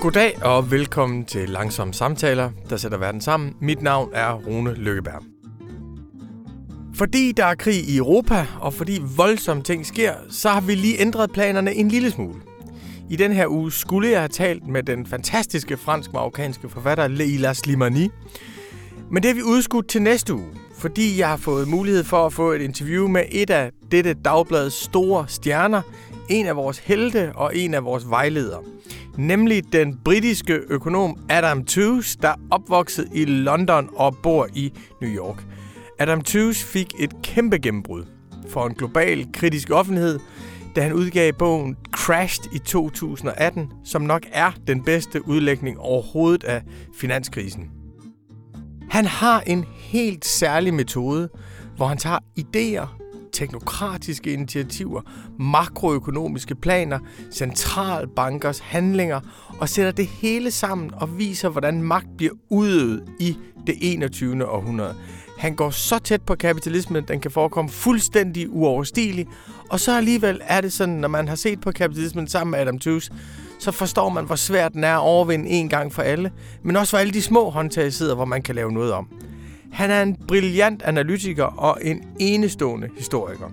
Goddag og velkommen til Langsomme Samtaler, der sætter verden sammen. Mit navn er Rune Lykkeberg. Fordi der er krig i Europa, og fordi voldsomme ting sker, så har vi lige ændret planerne en lille smule. I den her uge skulle jeg have talt med den fantastiske fransk-marokkanske forfatter Leila Slimani. Men det er vi udskudt til næste uge, fordi jeg har fået mulighed for at få et interview med et af dette dagbladets store stjerner, en af vores helte og en af vores vejledere. Nemlig den britiske økonom Adam Tooze, der opvokset i London og bor i New York. Adam Tooze fik et kæmpe gennembrud for en global kritisk offentlighed, da han udgav bogen Crashed i 2018, som nok er den bedste udlægning overhovedet af finanskrisen. Han har en helt særlig metode, hvor han tager idéer, teknokratiske initiativer, makroøkonomiske planer, centralbankers handlinger og sætter det hele sammen og viser, hvordan magt bliver udøvet i det 21. århundrede. Han går så tæt på kapitalismen, at den kan forekomme fuldstændig uoverstigelig, og så alligevel er det sådan, når man har set på kapitalismen sammen med Adam Tooze, så forstår man, hvor svært den er at overvinde en gang for alle, men også hvor alle de små håndtag sidder, hvor man kan lave noget om. Han er en brilliant analytiker og en enestående historiker.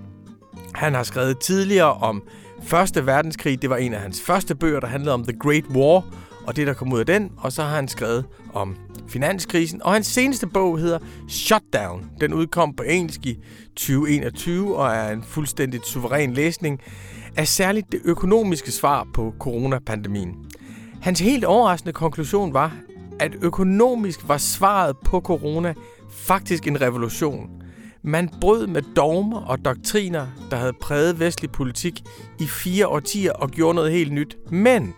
Han har skrevet tidligere om Første Verdenskrig. Det var en af hans første bøger, der handlede om The Great War, og det, der kom ud af den. Og så har han skrevet om finanskrisen. Og hans seneste bog hedder Shutdown. Den udkom på engelsk i 2021 og er en fuldstændig suveræn læsning af særligt det økonomiske svar på coronapandemien. Hans helt overraskende konklusion var, at økonomisk var svaret på corona faktisk en revolution. Man brød med dogmer og doktriner, der havde præget vestlig politik i fire årtier og gjorde noget helt nyt. Men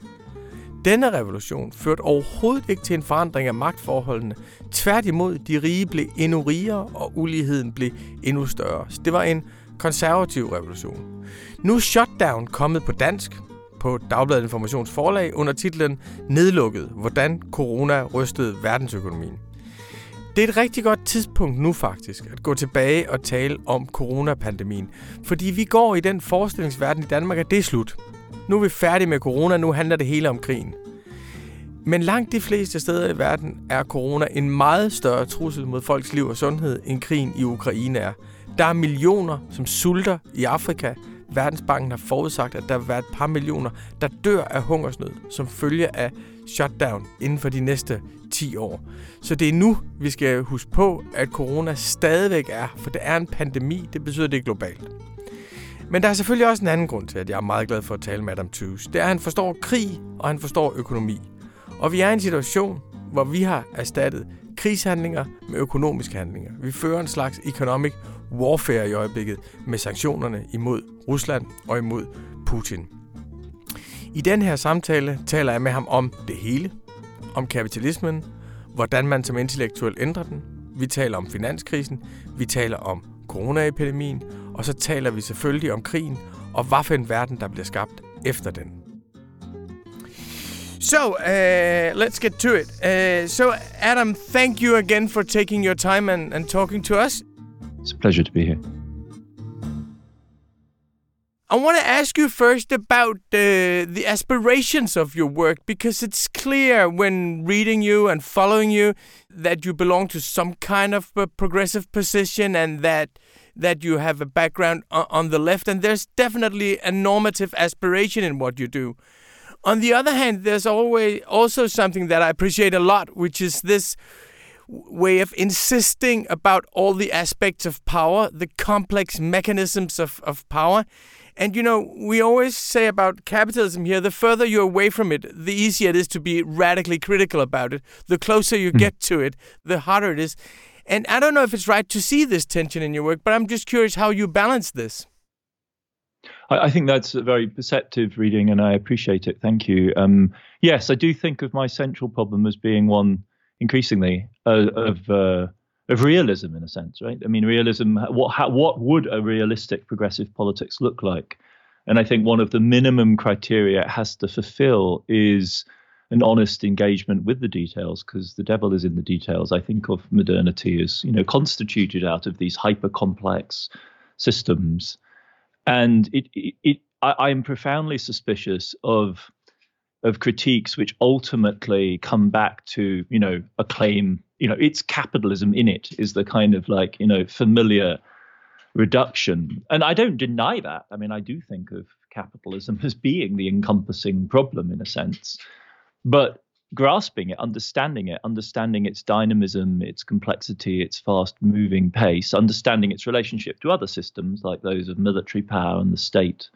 denne revolution førte overhovedet ikke til en forandring af magtforholdene. Tværtimod, de rige blev endnu rigere, og uligheden blev endnu større. Det var en konservativ revolution. Nu er Shutdown kommet på dansk på Dagbladet Informations forlag under titlen Nedlukket, hvordan corona rystede verdensøkonomien. Det er et rigtig godt tidspunkt nu faktisk, at gå tilbage og tale om coronapandemien. Fordi vi går i den forestillingsverden i Danmark, at det er slut. Nu er vi færdige med corona, nu handler det hele om krigen. Men langt de fleste steder i verden er corona en meget større trussel mod folks liv og sundhed, end krigen i Ukraine er. Der er millioner, som sulter i Afrika. Verdensbanken har forudsagt, at der vil være et par millioner, der dør af hungersnød som følge af shutdown inden for de næste 10 år. Så det er nu, vi skal huske på, at corona stadigvæk er, for det er en pandemi, det betyder, det er globalt. Men der er selvfølgelig også en anden grund til, at jeg er meget glad for at tale med Adam Tooze. Det er, at han forstår krig, og han forstår økonomi. Og vi er i en situation, hvor vi har erstattet krigshandlinger med økonomiske handlinger. Vi fører en slags economic warfare i øjeblikket med sanktionerne imod Rusland og imod Putin. I den her samtale taler jeg med ham om det hele. Om kapitalismen, hvordan man som intellektuel ændrer den. Vi taler om finanskrisen, vi taler om coronaepidemien, og så taler vi selvfølgelig om krigen og hvad for en verden, der bliver skabt efter den. So, uh, let's get to it. Uh, so, Adam, thank you again for taking your time and, and talking to us. It's a pleasure to be here. I want to ask you first about uh, the aspirations of your work because it's clear when reading you and following you that you belong to some kind of a progressive position and that that you have a background on the left and there's definitely a normative aspiration in what you do. On the other hand, there's always also something that I appreciate a lot, which is this way of insisting about all the aspects of power, the complex mechanisms of, of power. And you know, we always say about capitalism here the further you're away from it, the easier it is to be radically critical about it. The closer you mm. get to it, the harder it is. And I don't know if it's right to see this tension in your work, but I'm just curious how you balance this. I, I think that's a very perceptive reading, and I appreciate it. Thank you. Um, yes, I do think of my central problem as being one increasingly uh, of uh, of realism, in a sense, right? I mean, realism. What how, what would a realistic progressive politics look like? And I think one of the minimum criteria it has to fulfill is an honest engagement with the details because the devil is in the details. I think of modernity as you know constituted out of these hyper complex systems, and it it, it I, am profoundly suspicious of of critiques which ultimately come back to you know a claim you know it's capitalism in it is the kind of like you know familiar reduction. And i don't deny that. I mean i do think of capitalism as being the encompassing problem in a sense. But grasping it understanding it understanding its dynamism its complexity its fast moving pace understanding its relationship to other systems like those of military power and the state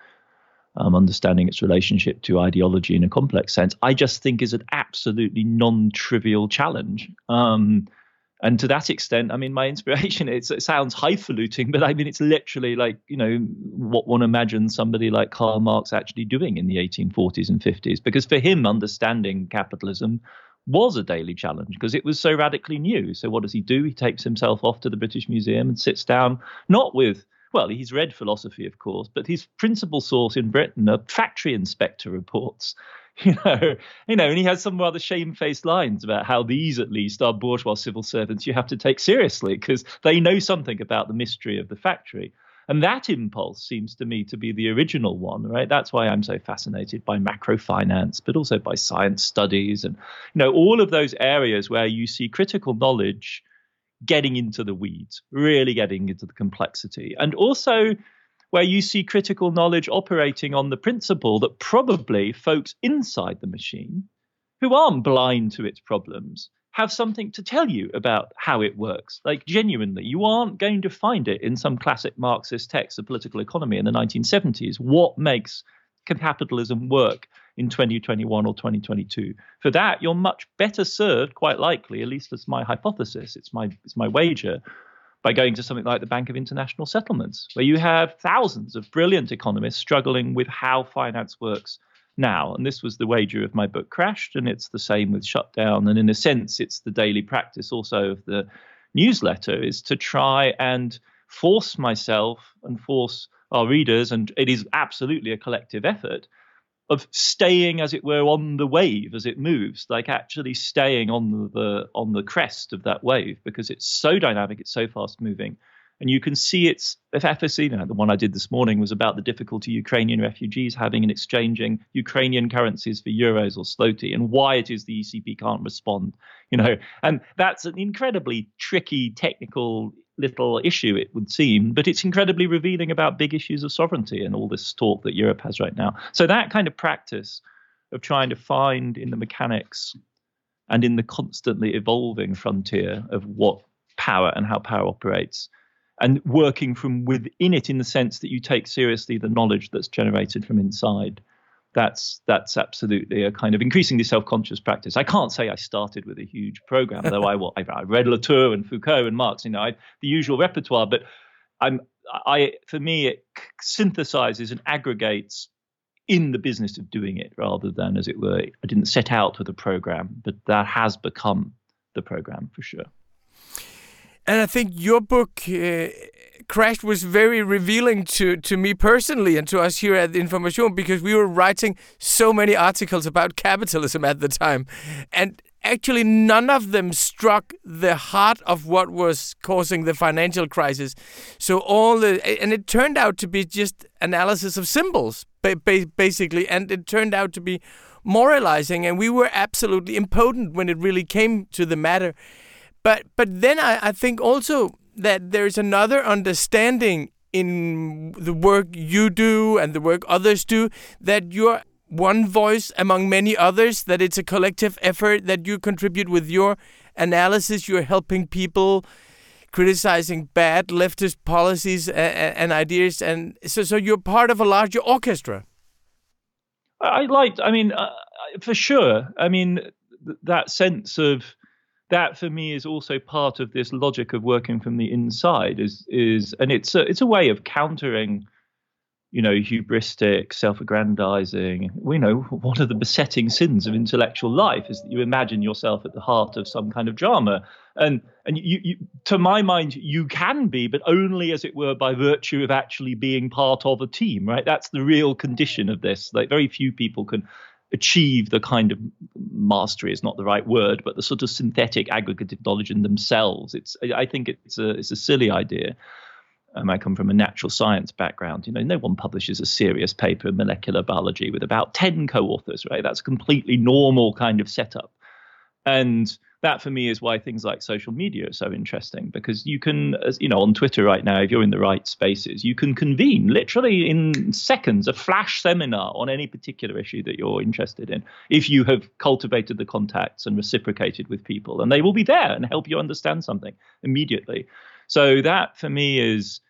um, understanding its relationship to ideology in a complex sense, I just think is an absolutely non-trivial challenge. Um, and to that extent, I mean, my inspiration, it sounds highfalutin, but I mean, it's literally like, you know, what one imagines somebody like Karl Marx actually doing in the 1840s and 50s. Because for him, understanding capitalism was a daily challenge because it was so radically new. So what does he do? He takes himself off to the British Museum and sits down, not with well, he's read philosophy, of course, but his principal source in Britain are factory inspector reports. You know, you know, and he has some rather shamefaced lines about how these, at least, are bourgeois civil servants you have to take seriously because they know something about the mystery of the factory. And that impulse seems to me to be the original one, right? That's why I'm so fascinated by macro finance, but also by science studies and, you know, all of those areas where you see critical knowledge getting into the weeds, really getting into the complexity. And also where you see critical knowledge operating on the principle that probably folks inside the machine who aren't blind to its problems have something to tell you about how it works. Like, genuinely, you aren't going to find it in some classic Marxist text of political economy in the 1970s. What makes capitalism work in 2021 or 2022. For that, you're much better served, quite likely, at least that's my hypothesis, it's my, it's my wager, by going to something like the Bank of International Settlements, where you have thousands of brilliant economists struggling with how finance works now. And this was the wager of my book Crashed, and it's the same with Shutdown. And in a sense, it's the daily practice also of the newsletter is to try and force myself and force our readers, and it is absolutely a collective effort of staying, as it were, on the wave as it moves, like actually staying on the, on the crest of that wave because it's so dynamic, it's so fast moving, and you can see its efficacy. You know, the one I did this morning was about the difficulty Ukrainian refugees having in exchanging Ukrainian currencies for euros or zloty, and why it is the ECB can't respond. You know, and that's an incredibly tricky technical little issue, it would seem, but it's incredibly revealing about big issues of sovereignty and all this talk that Europe has right now. So that kind of practice of trying to find in the mechanics and in the constantly evolving frontier of what power and how power operates and working from within it in the sense that you take seriously the knowledge that's generated from inside that's that's absolutely a kind of increasingly self-conscious practice. I can't say I started with a huge program, though I, well, I, read Latour and Foucault and Marx, you know, I, the usual repertoire. But I'm I for me it synthesizes and aggregates in the business of doing it rather than, as it were, I didn't set out with a program, but that has become the program for sure. And I think your book, uh, Crashed, was very revealing to, to me personally and to us here at Information because we were writing so many articles about capitalism at the time. And actually, none of them struck the heart of what was causing the financial crisis. So, all the, and it turned out to be just analysis of symbols, basically. And it turned out to be moralizing. And we were absolutely impotent when it really came to the matter. But but then I, I think also that there's another understanding in the work you do and the work others do that you're one voice among many others, that it's a collective effort, that you contribute with your analysis, you're helping people criticizing bad leftist policies and, and ideas, and so so you're part of a larger orchestra. I liked, I mean, uh, for sure. I mean, th- that sense of that for me is also part of this logic of working from the inside is is and it's a, it's a way of countering you know hubristic self-aggrandizing we know one of the besetting sins of intellectual life is that you imagine yourself at the heart of some kind of drama. And and you, you to my mind you can be but only as it were by virtue of actually being part of a team right? That's the real condition of this. Like very few people can achieve the kind of mastery is not the right word, but the sort of synthetic aggregative knowledge in themselves. It's I think it's a it's a silly idea. Um, I come from a natural science background. You know, no one publishes a serious paper in molecular biology with about 10 co authors, right? That's a completely normal kind of setup. And that for me is why things like social media are so interesting because you can, as you know, on Twitter right now, if you're in the right spaces, you can convene literally in seconds a flash seminar on any particular issue that you're interested in if you have cultivated the contacts and reciprocated with people, and they will be there and help you understand something immediately. So that for me is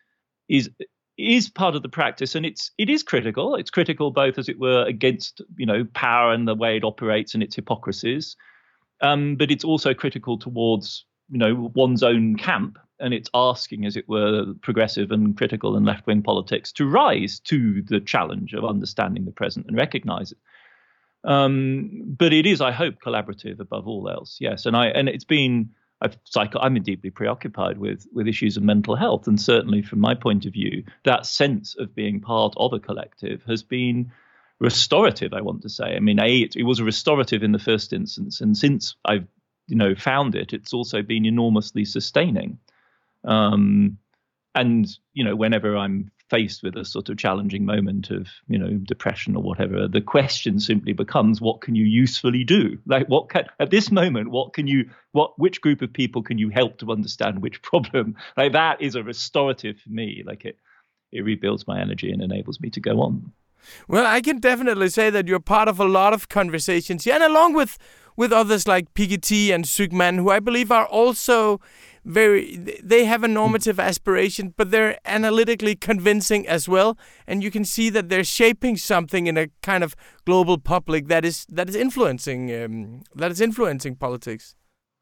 is is part of the practice and it's it is critical it's critical both as it were against you know power and the way it operates and its hypocrisies um, but it's also critical towards you know one's own camp and it's asking as it were progressive and critical and left-wing politics to rise to the challenge of understanding the present and recognize it. Um, but it is i hope collaborative above all else yes. And i and it's been I've psycho- I'm deeply preoccupied with with issues of mental health, and certainly from my point of view, that sense of being part of a collective has been restorative. I want to say. I mean, a it, it was a restorative in the first instance, and since I've you know found it, it's also been enormously sustaining. Um, and you know, whenever I'm faced with a sort of challenging moment of you know depression or whatever, the question simply becomes, what can you usefully do? Like, what can at this moment, what can you, what which group of people can you help to understand which problem? Like that is a restorative for me. Like it, it rebuilds my energy and enables me to go on. Well, I can definitely say that you're part of a lot of conversations, and along with with others like Piketty and Zucman, who I believe are also very they have a normative aspiration, but they're analytically convincing as well, and you can see that they're shaping something in a kind of global public that is that is influencing um, that is influencing politics.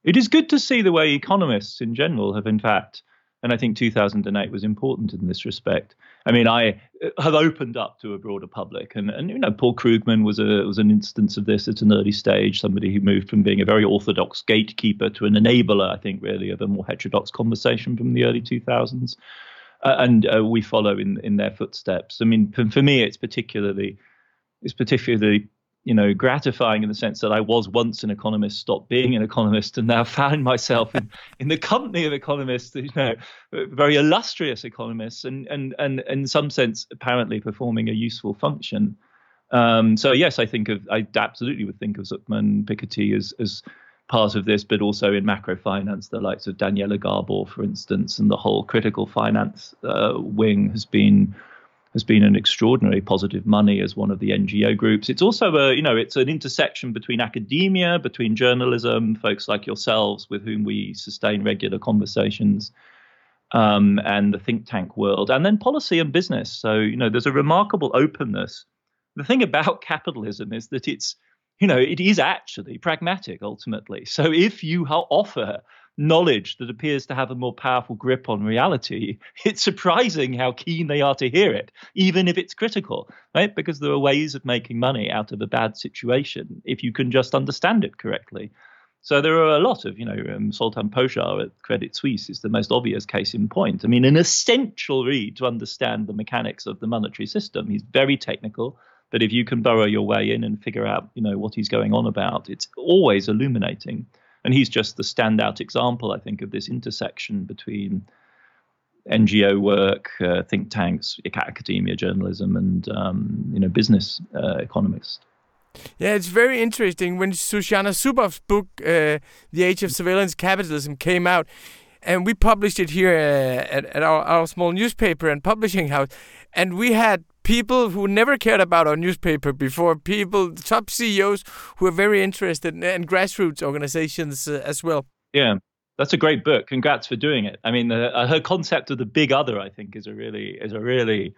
It is good to see the way economists in general have, in fact, and I think 2008 was important in this respect I mean, I uh, have opened up to a broader public, and and you know, Paul Krugman was a was an instance of this at an early stage. Somebody who moved from being a very orthodox gatekeeper to an enabler, I think, really of a more heterodox conversation from the early 2000s, uh, and uh, we follow in in their footsteps. I mean, for, for me, it's particularly it's particularly you know, gratifying in the sense that I was once an economist, stopped being an economist, and now found myself in, in the company of economists, you know, very illustrious economists, and and and in some sense, apparently performing a useful function. Um, so yes, I think of I absolutely would think of Zucman Piketty as as part of this, but also in macro finance, the likes of Daniela Gabor, for instance, and the whole critical finance uh, wing has been has been an extraordinary positive money as one of the NGO groups. It's also a, you know, it's an intersection between academia, between journalism, folks like yourselves with whom we sustain regular conversations, um, and the think tank world, and then policy and business. So, you know, there's a remarkable openness. The thing about capitalism is that it's, you know, it is actually pragmatic ultimately. So if you offer knowledge that appears to have a more powerful grip on reality, it's surprising how keen they are to hear it, even if it's critical, right? Because there are ways of making money out of a bad situation if you can just understand it correctly. So there are a lot of, you know, um, Zoltan Pozsar at Credit Suisse is the most obvious case in point. I mean, an essential read to understand the mechanics of the monetary system. He's very technical, but if you can burrow your way in and figure out, you know, what he's going on about, it's always illuminating and he's just the standout example, I think, of this intersection between NGO work, uh, think tanks, academia, journalism, and um, you know business uh, economists. Yeah, it's very interesting. When Shoshana Zuboff's book, uh, "The Age of Surveillance Capitalism," came out, and we published it here uh, at, at our, our small newspaper and publishing house, and we had people who never cared about our newspaper before, people, top CEOs who are very interested, and grassroots organizations uh, as well. Yeah, that's a great book. Congrats for doing it. I mean, uh, her concept of the big other, I think, is a really is a really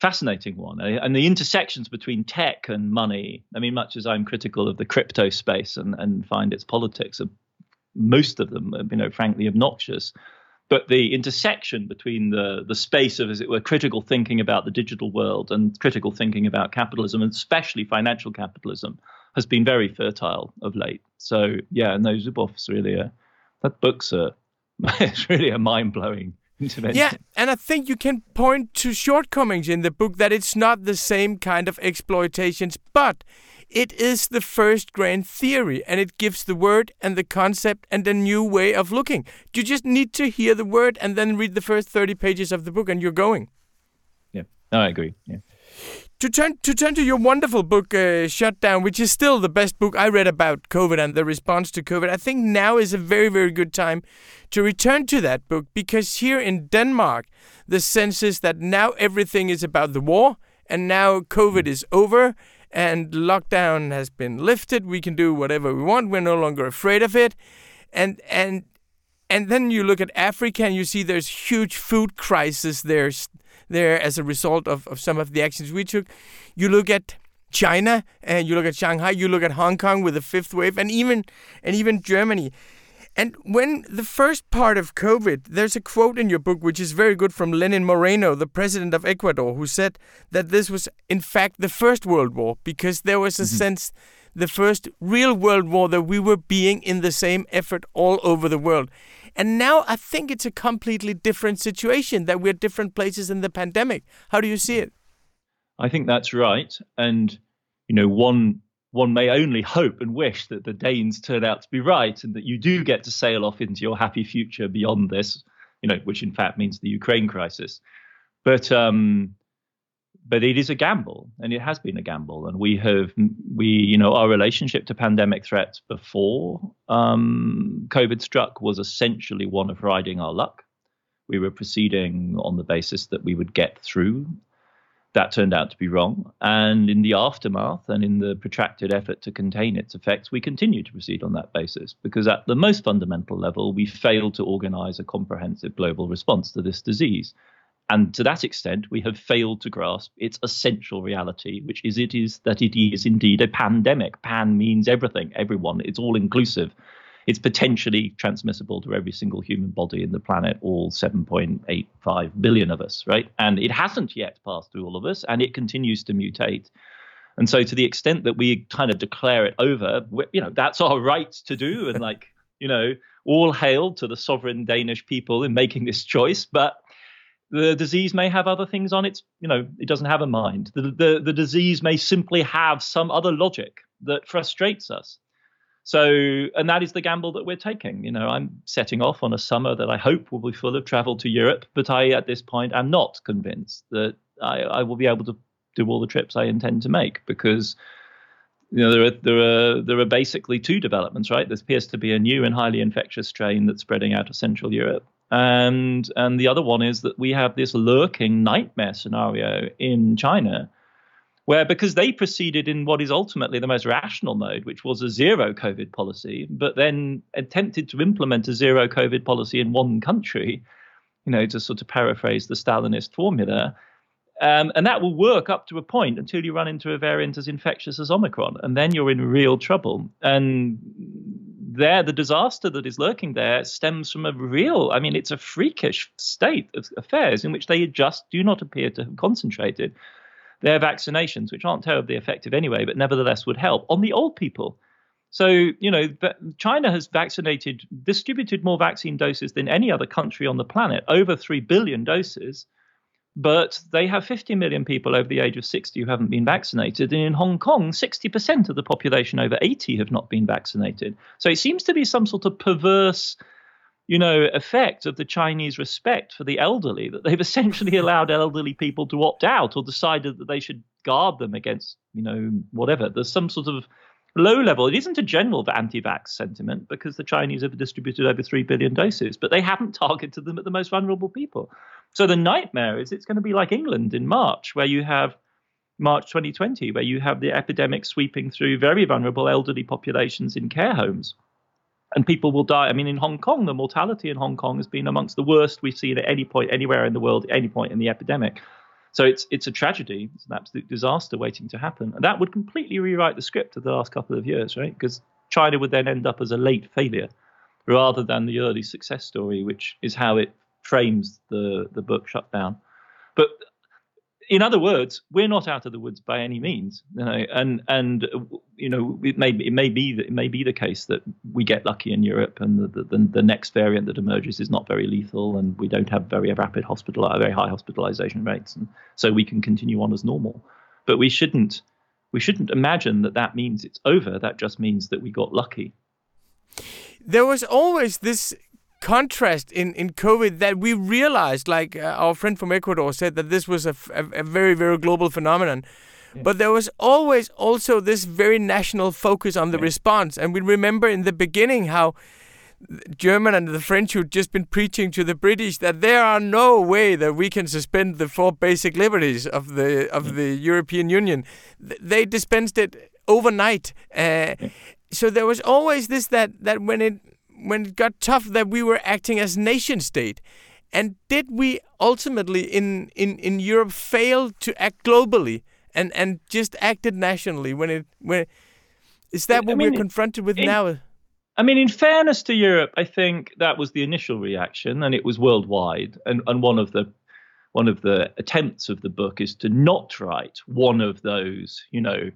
fascinating one, and the intersections between tech and money. I mean, much as I'm critical of the crypto space and and find its politics, most of them, you know, frankly obnoxious but the intersection between the the space of, as it were, critical thinking about the digital world and critical thinking about capitalism, and especially financial capitalism, has been very fertile of late. So yeah, those Zuboff's really a that book's a it's really a mind blowing intervention. Yeah, and I think you can point to shortcomings in the book that it's not the same kind of exploitations, but It is the first grand theory, and it gives the word and the concept and a new way of looking. You just need to hear the word and then read the first 30 pages of the book, and you're going. Yeah, no, I agree. Yeah. To turn to turn to your wonderful book, uh, Shutdown, which is still the best book I read about COVID and the response to COVID. I think now is a very very good time to return to that book because here in Denmark, the sense is that now everything is about the war, and now COVID is over, and lockdown has been lifted. We can do whatever we want. We're no longer afraid of it, and and and then you look at Africa and you see there's huge food crisis there there as a result of, of some of the actions we took. You look at China and you look at Shanghai, you look at Hong Kong with the fifth wave and even and even Germany. And when the first part of COVID, there's a quote in your book which is very good from Lenin Moreno, the president of Ecuador, who said that this was in fact the first world war because there was a mm-hmm. sense the first real world war that we were being in the same effort all over the world. And now I think it's a completely different situation that we're different places in the pandemic. How do you see it? I think that's right. And, you know, one one may only hope and wish that the Danes turn out to be right and that you do get to sail off into your happy future beyond this, you know, which in fact means the Ukraine crisis. But um, but it is a gamble, and it has been a gamble. And we have, we, you know, our relationship to pandemic threats before um, COVID struck was essentially one of riding our luck. We were proceeding on the basis that we would get through. That turned out to be wrong. And in the aftermath and in the protracted effort to contain its effects, we continue to proceed on that basis because, at the most fundamental level, we failed to organize a comprehensive global response to this disease. And to that extent, we have failed to grasp its essential reality, which is it is that it is indeed a pandemic. Pan means everything, everyone. It's all inclusive. It's potentially transmissible to every single human body in the planet, all 7.85 billion of us, right? And it hasn't yet passed through all of us, and it continues to mutate. And so, to the extent that we kind of declare it over, you know, that's our right to do. And like, you know, all hail to the sovereign Danish people in making this choice. But the disease may have other things on its you know it doesn't have a mind the, the the disease may simply have some other logic that frustrates us so and that is the gamble that we're taking. You know i'm setting off on a summer that i hope will be full of travel to europe but i at this point am not convinced that i, I will be able to do all the trips i intend to make because you know there are there are there are basically two developments right? There appears to be a new and highly infectious strain that's spreading out of central europe. And and the other one is that we have this lurking nightmare scenario in China, where because they proceeded in what is ultimately the most rational mode, which was a zero COVID policy, but then attempted to implement a zero COVID policy in one country, you know, to sort of paraphrase the Stalinist formula. Um, and that will work up to a point until you run into a variant as infectious as Omicron, and then you're in real trouble. And there, the disaster that is lurking there stems from a real, I mean, it's a freakish state of affairs in which they just do not appear to have concentrated their vaccinations, which aren't terribly effective anyway, but nevertheless would help, on the old people. So, you know, China has vaccinated, distributed more vaccine doses than any other country on the planet, over 3 billion doses but they have 50 million people over the age of 60 who haven't been vaccinated. And in Hong Kong, 60% of the population over 80 have not been vaccinated. So it seems to be some sort of perverse, you know, effect of the Chinese respect for the elderly that they've essentially allowed elderly people to opt out or decided that they should guard them against, you know, whatever. There's some sort of low level. It isn't a general anti-vax sentiment because the Chinese have distributed over 3 billion doses, but they haven't targeted them at the most vulnerable people. So the nightmare is it's going to be like England in March, where you have March 2020, where you have the epidemic sweeping through very vulnerable elderly populations in care homes. And people will die. I mean, in Hong Kong, the mortality in Hong Kong has been amongst the worst we've seen at any point anywhere in the world, at any point in the epidemic. So it's it's a tragedy. It's an absolute disaster waiting to happen. And that would completely rewrite the script of the last couple of years, right? Because China would then end up as a late failure rather than the early success story, which is how it frames the the book Shutdown. But in other words, we're not out of the woods by any means, you know, and and you know it may it may be that it may be the case that we get lucky in Europe and the, the, the next variant that emerges is not very lethal and we don't have very rapid hospital very high hospitalization rates and so we can continue on as normal. But we shouldn't we shouldn't imagine that that means it's over. That just means that we got lucky. There was always this contrast in, in COVID that we realized, like uh, our friend from Ecuador said, that this was a, a, a very, very global phenomenon. Yeah. But there was always also this very national focus on the yeah. response. And we remember in the beginning how German and the French who'd just been preaching to the British that there are no way that we can suspend the four basic liberties of the of the European Union. They dispensed it overnight. Uh, so there was always this that that when it when it got tough that we were acting as nation state. And did we ultimately in, in, in Europe fail to act globally and, and just acted nationally when it when is that what I mean, we're confronted with in, now? I mean, in fairness to Europe, I think that was the initial reaction, and it was worldwide. And and one of the one of the attempts of the book is to not write one of those, you know,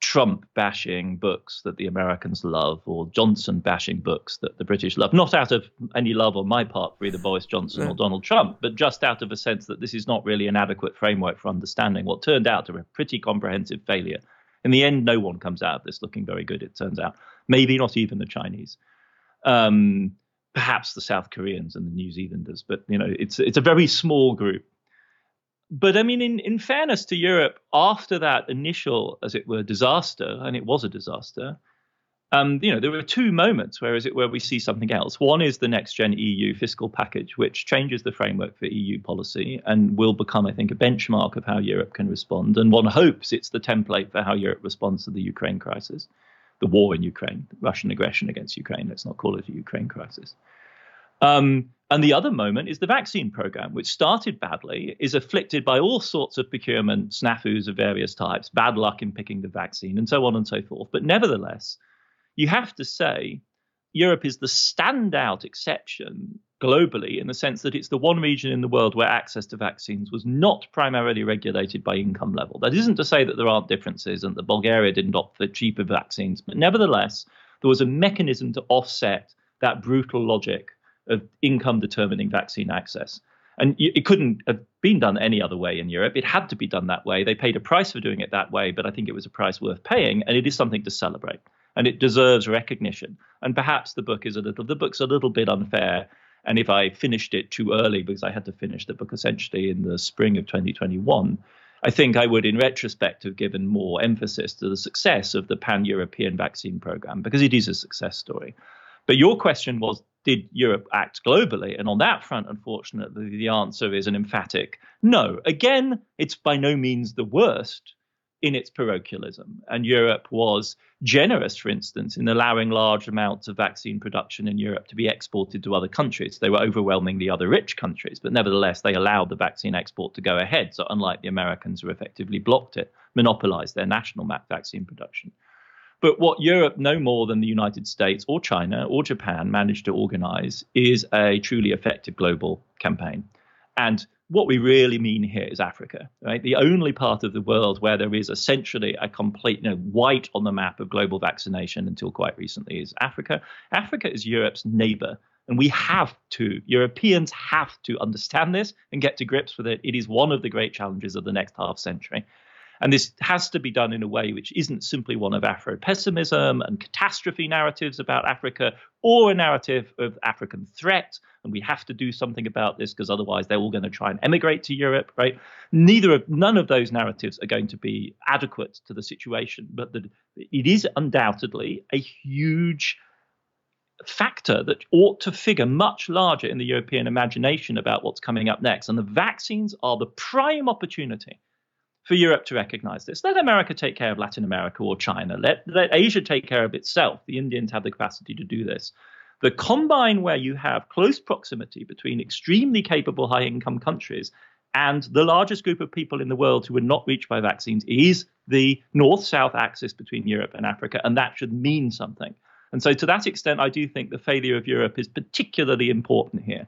Trump bashing books that the Americans love, or Johnson bashing books that the British love. Not out of any love on my part for either Boris Johnson or Donald Trump, but just out of a sense that this is not really an adequate framework for understanding what turned out to be a pretty comprehensive failure. In the end, no one comes out of this looking very good, it turns out maybe not even the Chinese. Um, perhaps the South Koreans and the New Zealanders, but you know, it's it's a very small group. But I mean, in, in fairness to Europe, after that initial, as it were, disaster, and it was a disaster, um, you know, there were two moments where is it where we see something else. One is the next gen EU fiscal package, which changes the framework for EU policy and will become, I think, a benchmark of how Europe can respond. And one hopes it's the template for how Europe responds to the Ukraine crisis the war in Ukraine, Russian aggression against Ukraine. Let's not call it a Ukraine crisis. Um, and the other moment is the vaccine program, which started badly, is afflicted by all sorts of procurement snafus of various types, bad luck in picking the vaccine, and so on and so forth. But nevertheless, you have to say Europe is the standout exception globally in the sense that it's the one region in the world where access to vaccines was not primarily regulated by income level. That isn't to say that there aren't differences and that Bulgaria didn't opt for cheaper vaccines, but nevertheless, there was a mechanism to offset that brutal logic of income determining vaccine access. And it couldn't have been done any other way in Europe. It had to be done that way. They paid a price for doing it that way, but I think it was a price worth paying, and it is something to celebrate. And it deserves recognition. And perhaps the book is a little, the book's a little bit unfair and if I finished it too early, because I had to finish the book essentially in the spring of 2021, I think I would, in retrospect, have given more emphasis to the success of the pan European vaccine program because it is a success story. But your question was Did Europe act globally? And on that front, unfortunately, the answer is an emphatic no. Again, it's by no means the worst in its parochialism. And Europe was generous, for instance, in allowing large amounts of vaccine production in Europe to be exported to other countries. They were overwhelming the other rich countries, but nevertheless, they allowed the vaccine export to go ahead. So, unlike the Americans who effectively blocked it, monopolized their national vaccine production. But what Europe, no more than the United States or China or Japan, managed to organize is a truly effective global campaign. And what we really mean here is Africa, right? The only part of the world where there is essentially a complete, you know, white on the map of global vaccination until quite recently is Africa. Africa is Europe's neighbor. And we have to, Europeans have to understand this and get to grips with it. It is one of the great challenges of the next half century. And this has to be done in a way which isn't simply one of Afro pessimism and catastrophe narratives about Africa or a narrative of African threat. And we have to do something about this because otherwise they're all going to try and emigrate to Europe, right? Neither of none of those narratives are going to be adequate to the situation, but the, it is undoubtedly a huge factor that ought to figure much larger in the European imagination about what's coming up next. And the vaccines are the prime opportunity for Europe to recognize this. Let America take care of Latin America or China. Let, let Asia take care of itself. The Indians have the capacity to do this. The combine where you have close proximity between extremely capable high income countries and the largest group of people in the world who are not reached by vaccines is the north south axis between Europe and Africa. And that should mean something. And so, to that extent, I do think the failure of Europe is particularly important here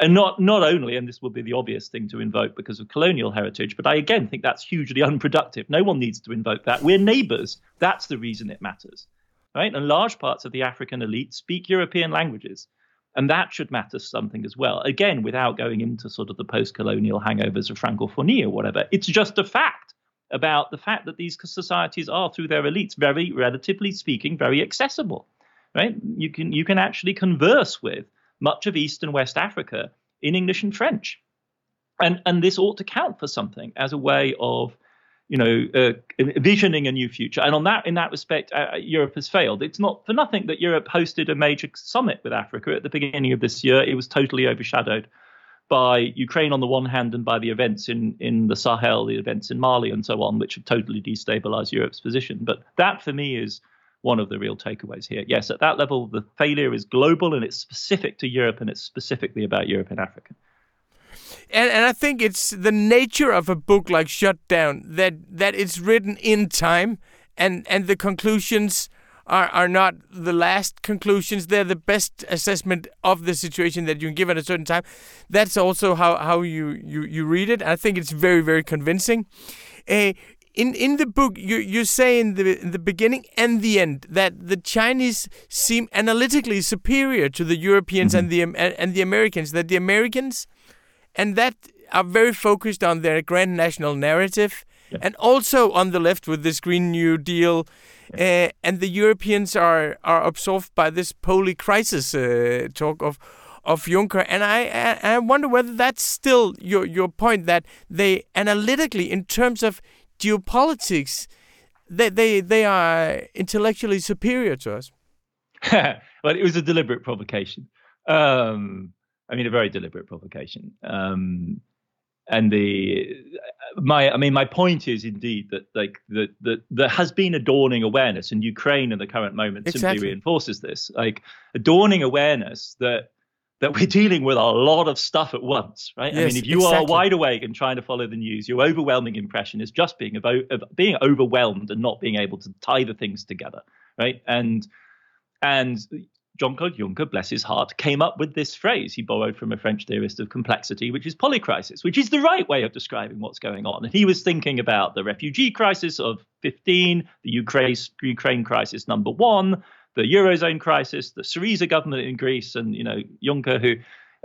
and not not only, and this will be the obvious thing to invoke because of colonial heritage, but I again think that's hugely unproductive. No one needs to invoke that. We're neighbours. That's the reason it matters, right? And large parts of the African elite speak European languages, and that should matter something as well. Again, without going into sort of the post-colonial hangovers of Francophonie or whatever, it's just a fact. about the fact that these societies are, through their elites, very, relatively speaking, very accessible. Right? You can you can actually converse with much of East and West Africa in English and French, and and this ought to count for something as a way of you know, uh, visioning a new future. And on that, in that respect, uh, Europe has failed. It's not for nothing that Europe hosted a major summit with Africa at the beginning of this year. It was totally overshadowed by Ukraine on the one hand and by the events in, in the Sahel, the events in Mali, and so on, which have totally destabilized Europe's position. But that, for me, is one of the real takeaways here. Yes, at that level, the failure is global and it's specific to Europe and it's specifically about Europe and Africa. And, and I think it's the nature of a book like Shutdown that, that it's written in time and, and the conclusions are, are not the last conclusions. They're the best assessment of the situation that you can give at a certain time. That's also how, how you, you, you read it. I think it's very, very convincing. Uh, in in the book, you you say in the in the beginning and the end that the Chinese seem analytically superior to the Europeans mm -hmm. and the and the Americans. That the Americans, and that are very focused on their grand national narrative, yeah. and also on the left with this Green New Deal uh, and the Europeans are are absorbed by this poly-crisis uh, talk of of Juncker, and I, I, I wonder whether that's still your your point that they analytically, in terms of geopolitics, they they they are intellectually superior to us. well, it was a deliberate provocation. Um, I mean, a very deliberate provocation. Um, and the my I mean my point is indeed that like that that there has been a dawning awareness and Ukraine in the current moment exactly. simply reinforces this like a dawning awareness that that we're dealing with a lot of stuff at once right yes, I mean if you exactly. are wide awake and trying to follow the news your overwhelming impression is just being about being overwhelmed and not being able to tie the things together right and and Jean-Claude Juncker, bless his heart, came up with this phrase he borrowed from a French theorist of complexity, which is polycrisis, which is the right way of describing what's going on. And he was thinking about the refugee crisis of 15, the Ukraine, Ukraine crisis number one, the Eurozone crisis, the Syriza government in Greece, and, you know, Juncker, who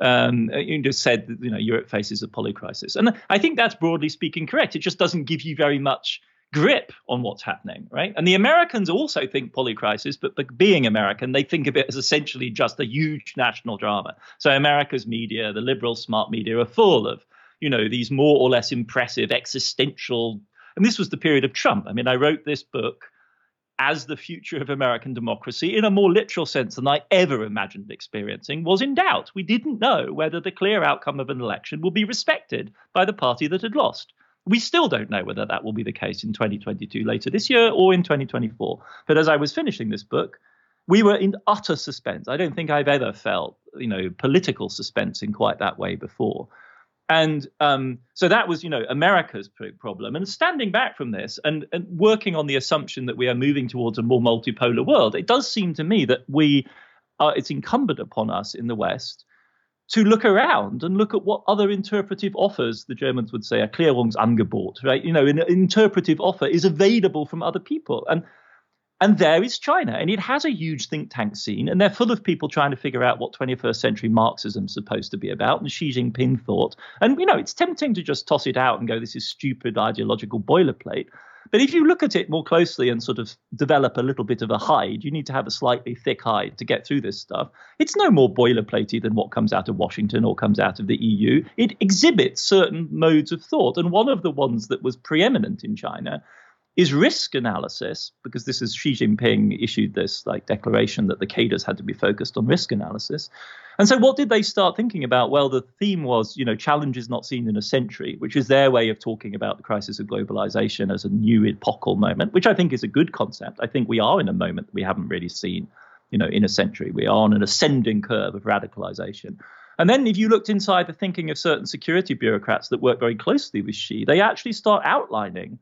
um, just said that, you know, Europe faces a polycrisis. And I think that's broadly speaking correct. It just doesn't give you very much grip on what's happening, right? And the Americans also think polycrisis, but, but being American, they think of it as essentially just a huge national drama. So America's media, the liberal smart media, are full of, you know, these more or less impressive existential. And this was the period of Trump. I mean, I wrote this book as the future of American democracy, in a more literal sense than I ever imagined experiencing, was in doubt. We didn't know whether the clear outcome of an election would be respected by the party that had lost. We still don't know whether that will be the case in 2022 later this year or in 2024. But as I was finishing this book, we were in utter suspense. I don't think I've ever felt, you know, political suspense in quite that way before. And um, so that was, you know, America's problem. And standing back from this and, and working on the assumption that we are moving towards a more multipolar world, it does seem to me that we are, it's incumbent upon us in the West to look around and look at what other interpretive offers, the Germans would say, a Klärungsangebot, right? You know, an interpretive offer is available from other people. And and there is China, and it has a huge think tank scene, and they're full of people trying to figure out what 21st century Marxism is supposed to be about, and Xi Jinping thought. And, you know, it's tempting to just toss it out and go, this is stupid ideological boilerplate. But if you look at it more closely and sort of develop a little bit of a hide, you need to have a slightly thick hide to get through this stuff. It's no more boilerplatey than what comes out of Washington or comes out of the EU. It exhibits certain modes of thought. And one of the ones that was preeminent in China is risk analysis, because this is Xi Jinping issued this like declaration that the cadres had to be focused on risk analysis. And so what did they start thinking about? Well, the theme was, you know, challenges not seen in a century, which is their way of talking about the crisis of globalization as a new epochal moment, which I think is a good concept. I think we are in a moment that we haven't really seen, you know, in a century. We are on an ascending curve of radicalization. And then if you looked inside the thinking of certain security bureaucrats that work very closely with Xi, they actually start outlining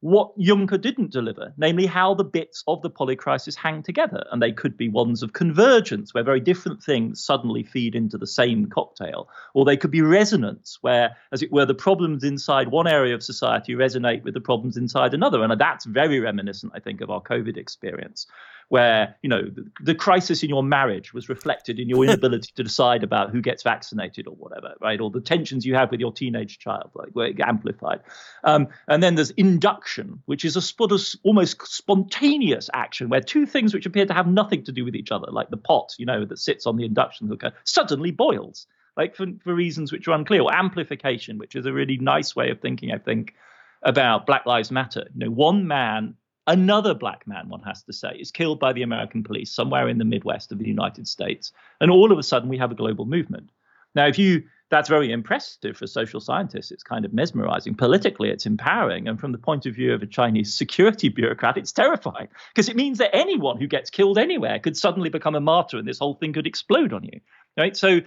what Juncker didn't deliver, namely how the bits of the polycrisis hang together. And they could be ones of convergence, where very different things suddenly feed into the same cocktail. Or they could be resonance, where, as it were, the problems inside one area of society resonate with the problems inside another. And that's very reminiscent, I think, of our COVID experience, where you know the, the, crisis in your marriage was reflected in your inability to decide about who gets vaccinated or whatever, right? Or the tensions you have with your teenage child, like were amplified. Um, and then there's induction, which is a sort of almost spontaneous action where two things which appear to have nothing to do with each other, like the pot, you know, that sits on the induction cooker, suddenly boils, like for, for reasons which are unclear. Or amplification, which is a really nice way of thinking, I think, about Black Lives Matter. You know, one man Another black man, one has to say, is killed by the American police somewhere in the Midwest of the United States. And all of a sudden, we have a global movement. Now, if you that's very impressive for social scientists. It's kind of mesmerizing. Politically, it's empowering. And from the point of view of a Chinese security bureaucrat, it's terrifying because it means that anyone who gets killed anywhere could suddenly become a martyr and this whole thing could explode on you. Right. So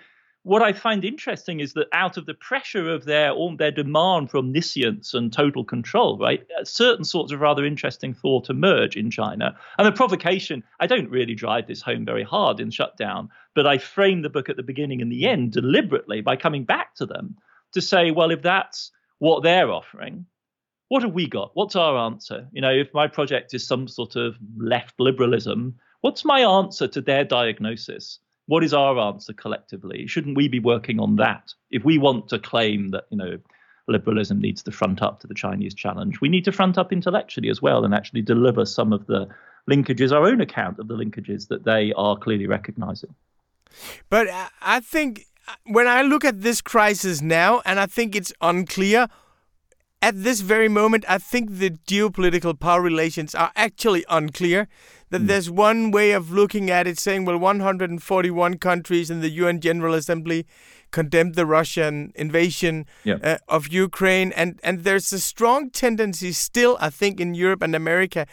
what I find interesting is that out of the pressure of their their demand for omniscience and total control, right, uh, certain sorts of rather interesting thought emerge in China. And the provocation, I don't really drive this home very hard in Shutdown, but I frame the book at the beginning and the end deliberately by coming back to them to say, well, if that's what they're offering, what have we got? What's our answer? You know, if my project is some sort of left liberalism, what's my answer to their diagnosis? What is our answer collectively? Shouldn't we be working on that? If we want to claim that, you know, liberalism needs to front up to the Chinese challenge, we need to front up intellectually as well and actually deliver some of the linkages, our own account of the linkages that they are clearly recognizing. But I think uh, when I look at this crisis now, and I think it's unclear at this very moment, I think the geopolitical power relations are actually unclear. That mm. there's one way of looking at it, saying, well, 141 countries in the UN General Assembly condemned the Russian invasion yeah. uh, of Ukraine, and and there's a strong tendency still, I think, in Europe and America,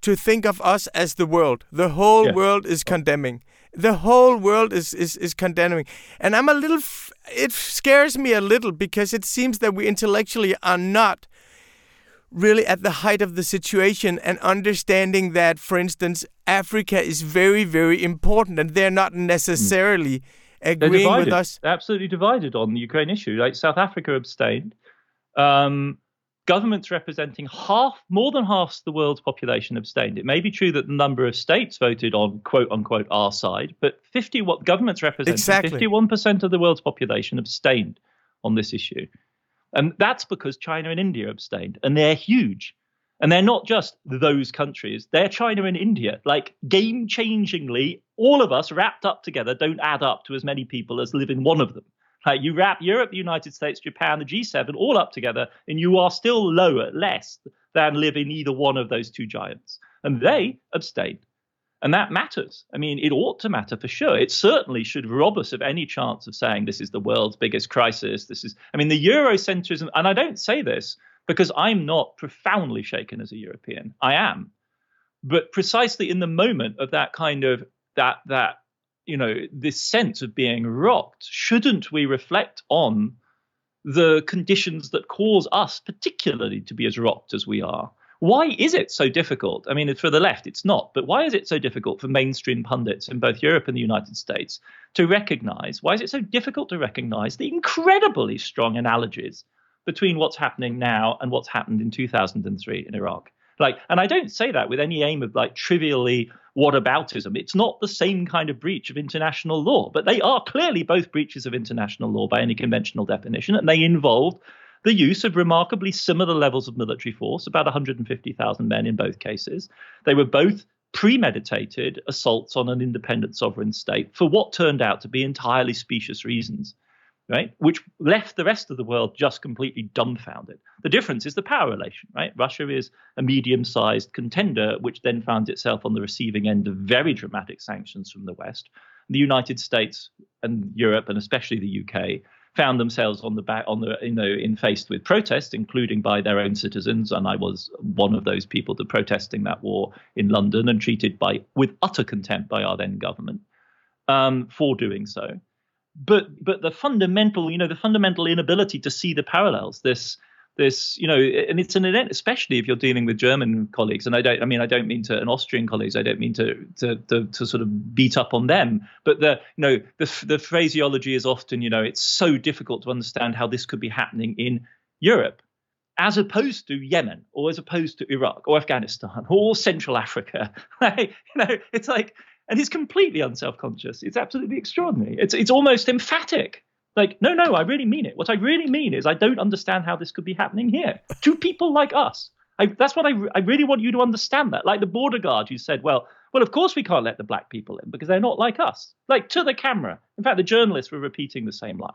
to think of us as the world. The whole yeah. world is condemning. The whole world is is is condemning, and I'm a little it scares me a little because it seems that we intellectually are not really at the height of the situation and understanding that, for instance, Africa is very, very important and they're not necessarily mm. agreeing with us. They're absolutely divided on the Ukraine issue. Like South Africa abstained. Um, governments representing half, more than half the world's population abstained. It may be true that the number of states voted on quote unquote our side, but 50 what governments representing exactly. 51% of the world's population abstained on this issue. And that's because China and India abstained, and they're huge. And they're not just those countries, they're China and India. Like game changingly, all of us wrapped up together don't add up to as many people as live in one of them. Like you wrap Europe, the United States, Japan, the G7 all up together, and you are still lower, less than live in either one of those two giants. And they abstained. And that matters. I mean, it ought to matter for sure. It certainly should rob us of any chance of saying this is the world's biggest crisis. This is, I mean, the Eurocentrism, and I don't say this because I'm not profoundly shaken as a European. I am. But precisely in the moment of that kind of that that you know, this sense of being rocked, shouldn't we reflect on the conditions that cause us particularly to be as rocked as we are? Why is it so difficult? I mean, for the left, it's not, but why is it so difficult for mainstream pundits in both Europe and the United States to recognize? Why is it so difficult to recognize the incredibly strong analogies between what's happening now and what's happened in 2003 in Iraq? Like, and I don't say that with any aim of like trivially whataboutism. It's not the same kind of breach of international law, but they are clearly both breaches of international law by any conventional definition, and they involved the use of remarkably similar levels of military force, about 150,000 men in both cases. They were both premeditated assaults on an independent sovereign state for what turned out to be entirely specious reasons right? Which left the rest of the world just completely dumbfounded. The difference is the power relation, right? Russia is a medium sized contender, which then found itself on the receiving end of very dramatic sanctions from the West. The United States and Europe, and especially the UK, found themselves on the back on the you know in faced with protests including by their own citizens and i was one of those people that protesting that war in london and treated by with utter contempt by our then government um, for doing so. But but the fundamental you know the fundamental inability to see the parallels this this you know and it's an event especially if you're dealing with german colleagues and i don't i mean i don't mean to an austrian colleagues i don't mean to to to, to sort of beat up on them but the you know the the phraseology is often you know it's so difficult to understand how this could be happening in europe as opposed to Yemen or as opposed to Iraq or Afghanistan or Central Africa. you know, it's like, and he's completely unself-conscious. It's absolutely extraordinary. It's it's almost emphatic. Like, no, no, I really mean it. What I really mean is I don't understand how this could be happening here to people like us. I, that's what I, I really want you to understand that. Like the border guard who said, well, well, of course we can't let the black people in because they're not like us. Like to the camera. In fact, the journalists were repeating the same line.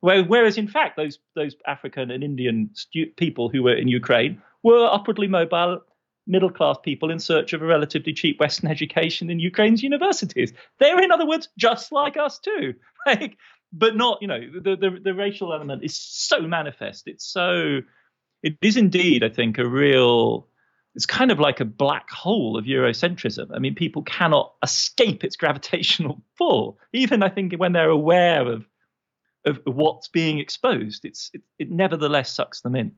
Whereas, in fact, those those African and Indian stu- people who were in Ukraine were upwardly mobile, middle class people in search of a relatively cheap Western education in Ukraine's universities. They're, in other words, just like us too. Like, but not, you know, the, the the racial element is so manifest. It's so, it is indeed, I think, a real. It's kind of like a black hole of Eurocentrism. I mean, people cannot escape its gravitational pull, even I think when they're aware of of what's being exposed. It's it, it nevertheless sucks them in.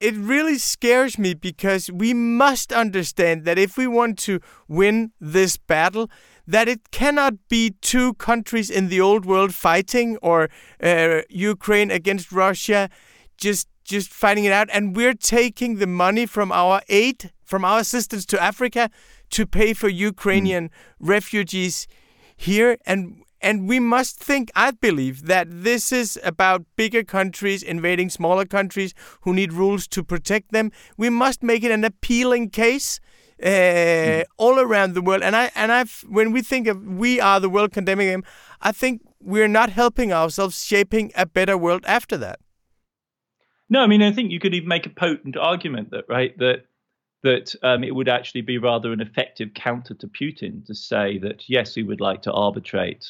It really scares me because we must understand that if we want to win this battle, that it cannot be two countries in the old world fighting or uh, Ukraine against Russia just just fighting it out and we're taking the money from our aid from our assistance to Africa to pay for Ukrainian mm. refugees here and and we must think, I believe, that this is about bigger countries invading smaller countries who need rules to protect them. We must make it an appealing case. Uh, mm. Around the world, and I and I've when we think of we are the world condemning him, I think we're not helping ourselves shaping a better world after that. No, I mean I think you could even make a potent argument that right that that um, it would actually be rather an effective counter to Putin to say that yes, we would like to arbitrate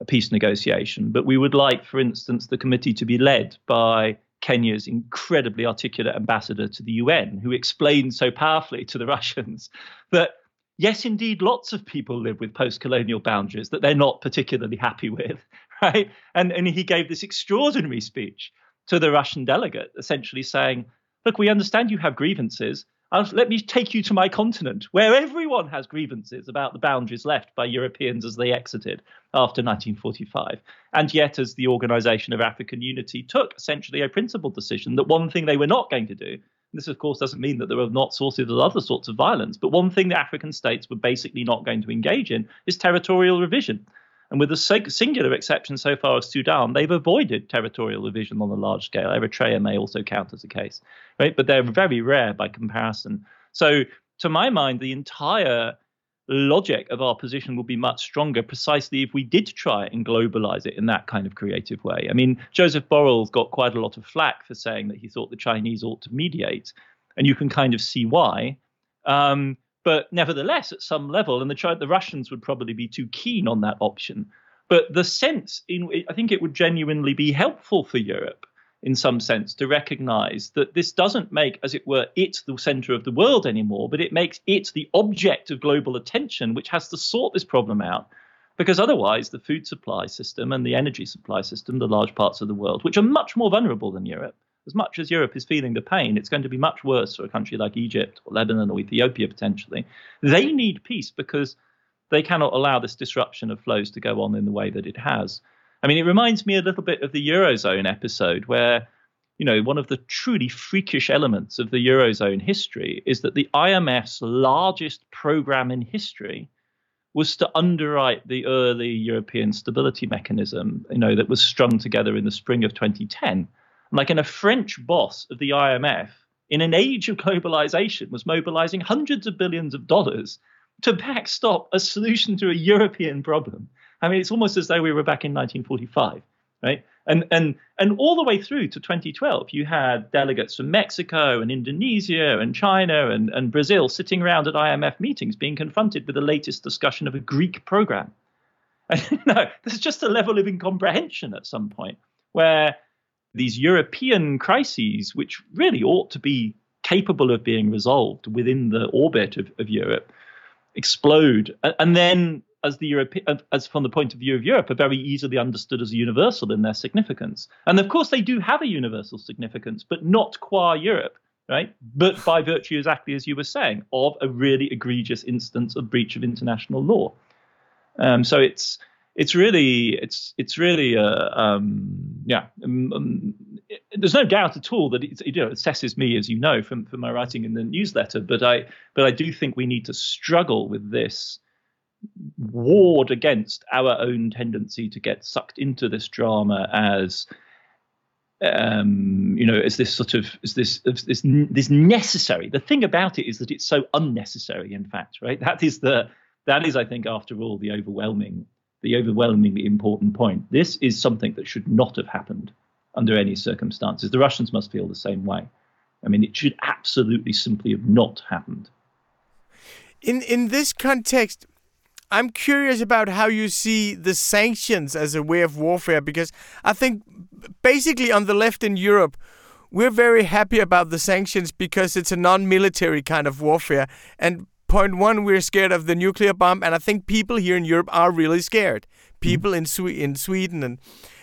a peace negotiation. But we would like, for instance, the committee to be led by Kenya's incredibly articulate ambassador to the UN, who explained so powerfully to the Russians that, yes, indeed, lots of people live with post colonial boundaries that they're not particularly happy with, right? And, and he gave this extraordinary speech to the Russian delegate, essentially saying, Look, we understand you have grievances, let me take you to my continent, where everyone has grievances about the boundaries left by Europeans as they exited after 1945. And yet, as the Organization of African Unity took essentially a principled decision that one thing they were not going to do, this of course doesn't mean that there are not sources of other sorts of violence, but one thing the African states were basically not going to engage in is territorial revision. And with the singular exception so far of Sudan, they've avoided territorial revision on a large scale. Eritrea may also count as a case, right? But they're very rare by comparison. So, to my mind, the entire logic of our position will be much stronger precisely if we did try and globalize it in that kind of creative way. I mean, Joseph Borrell's got quite a lot of flack for saying that he thought the Chinese ought to mediate, and you can kind of see why. Um, but nevertheless, at some level, and the, the Russians would probably be too keen on that option. But the sense, in, I think it would genuinely be helpful for Europe in some sense to recognize that this doesn't make, as it were, it the center of the world anymore, but it makes it the object of global attention, which has to sort this problem out. Because otherwise, the food supply system and the energy supply system, the large parts of the world, which are much more vulnerable than Europe, as much as Europe is feeling the pain, it's going to be much worse for a country like Egypt or Lebanon or Ethiopia potentially. They need peace because they cannot allow this disruption of flows to go on in the way that it has. I mean, it reminds me a little bit of the Eurozone episode where, you know, one of the truly freakish elements of the Eurozone history is that the IMF's largest program in history was to underwrite the early European stability mechanism, you know, that was strung together in the spring of 2010 like in a French boss of the IMF, in an age of globalization, was mobilizing hundreds of billions of dollars to backstop a solution to a European problem. I mean, it's almost as though we were back in 1945, right? And and and all the way through to 2012, you had delegates from Mexico and Indonesia and China and, and Brazil sitting around at IMF meetings being confronted with the latest discussion of a Greek program. And you know, there's just a level of incomprehension at some point where these European crises, which really ought to be capable of being resolved within the orbit of, of Europe, explode. And then, as the Europe, as from the point of view of Europe, are very easily understood as universal in their significance. And of course, they do have a universal significance, but not qua Europe, right? But by virtue, exactly as you were saying, of a really egregious instance of breach of international law. Um, so it's it's really it's it's really uh, um, yeah. Um, um, it, there's no doubt at all that it, you know assesses me, as you know from from my writing in the newsletter. But I but I do think we need to struggle with this ward against our own tendency to get sucked into this drama as um, you know, as this sort of as this this this necessary. The thing about it is that it's so unnecessary. In fact, right? That is the that is, I think, after all, the overwhelming the overwhelmingly important point. This is something that should not have happened under any circumstances. The Russians must feel the same way. I mean, it should absolutely simply have not happened. In in this context, I'm curious about how you see the sanctions as a way of warfare because I think basically on the left in Europe, we're very happy about the sanctions because it's a non-military kind of warfare and point one, we're scared of the nuclear bomb, and I think people here in Europe are really scared. People mm. in Swe- in Sweden and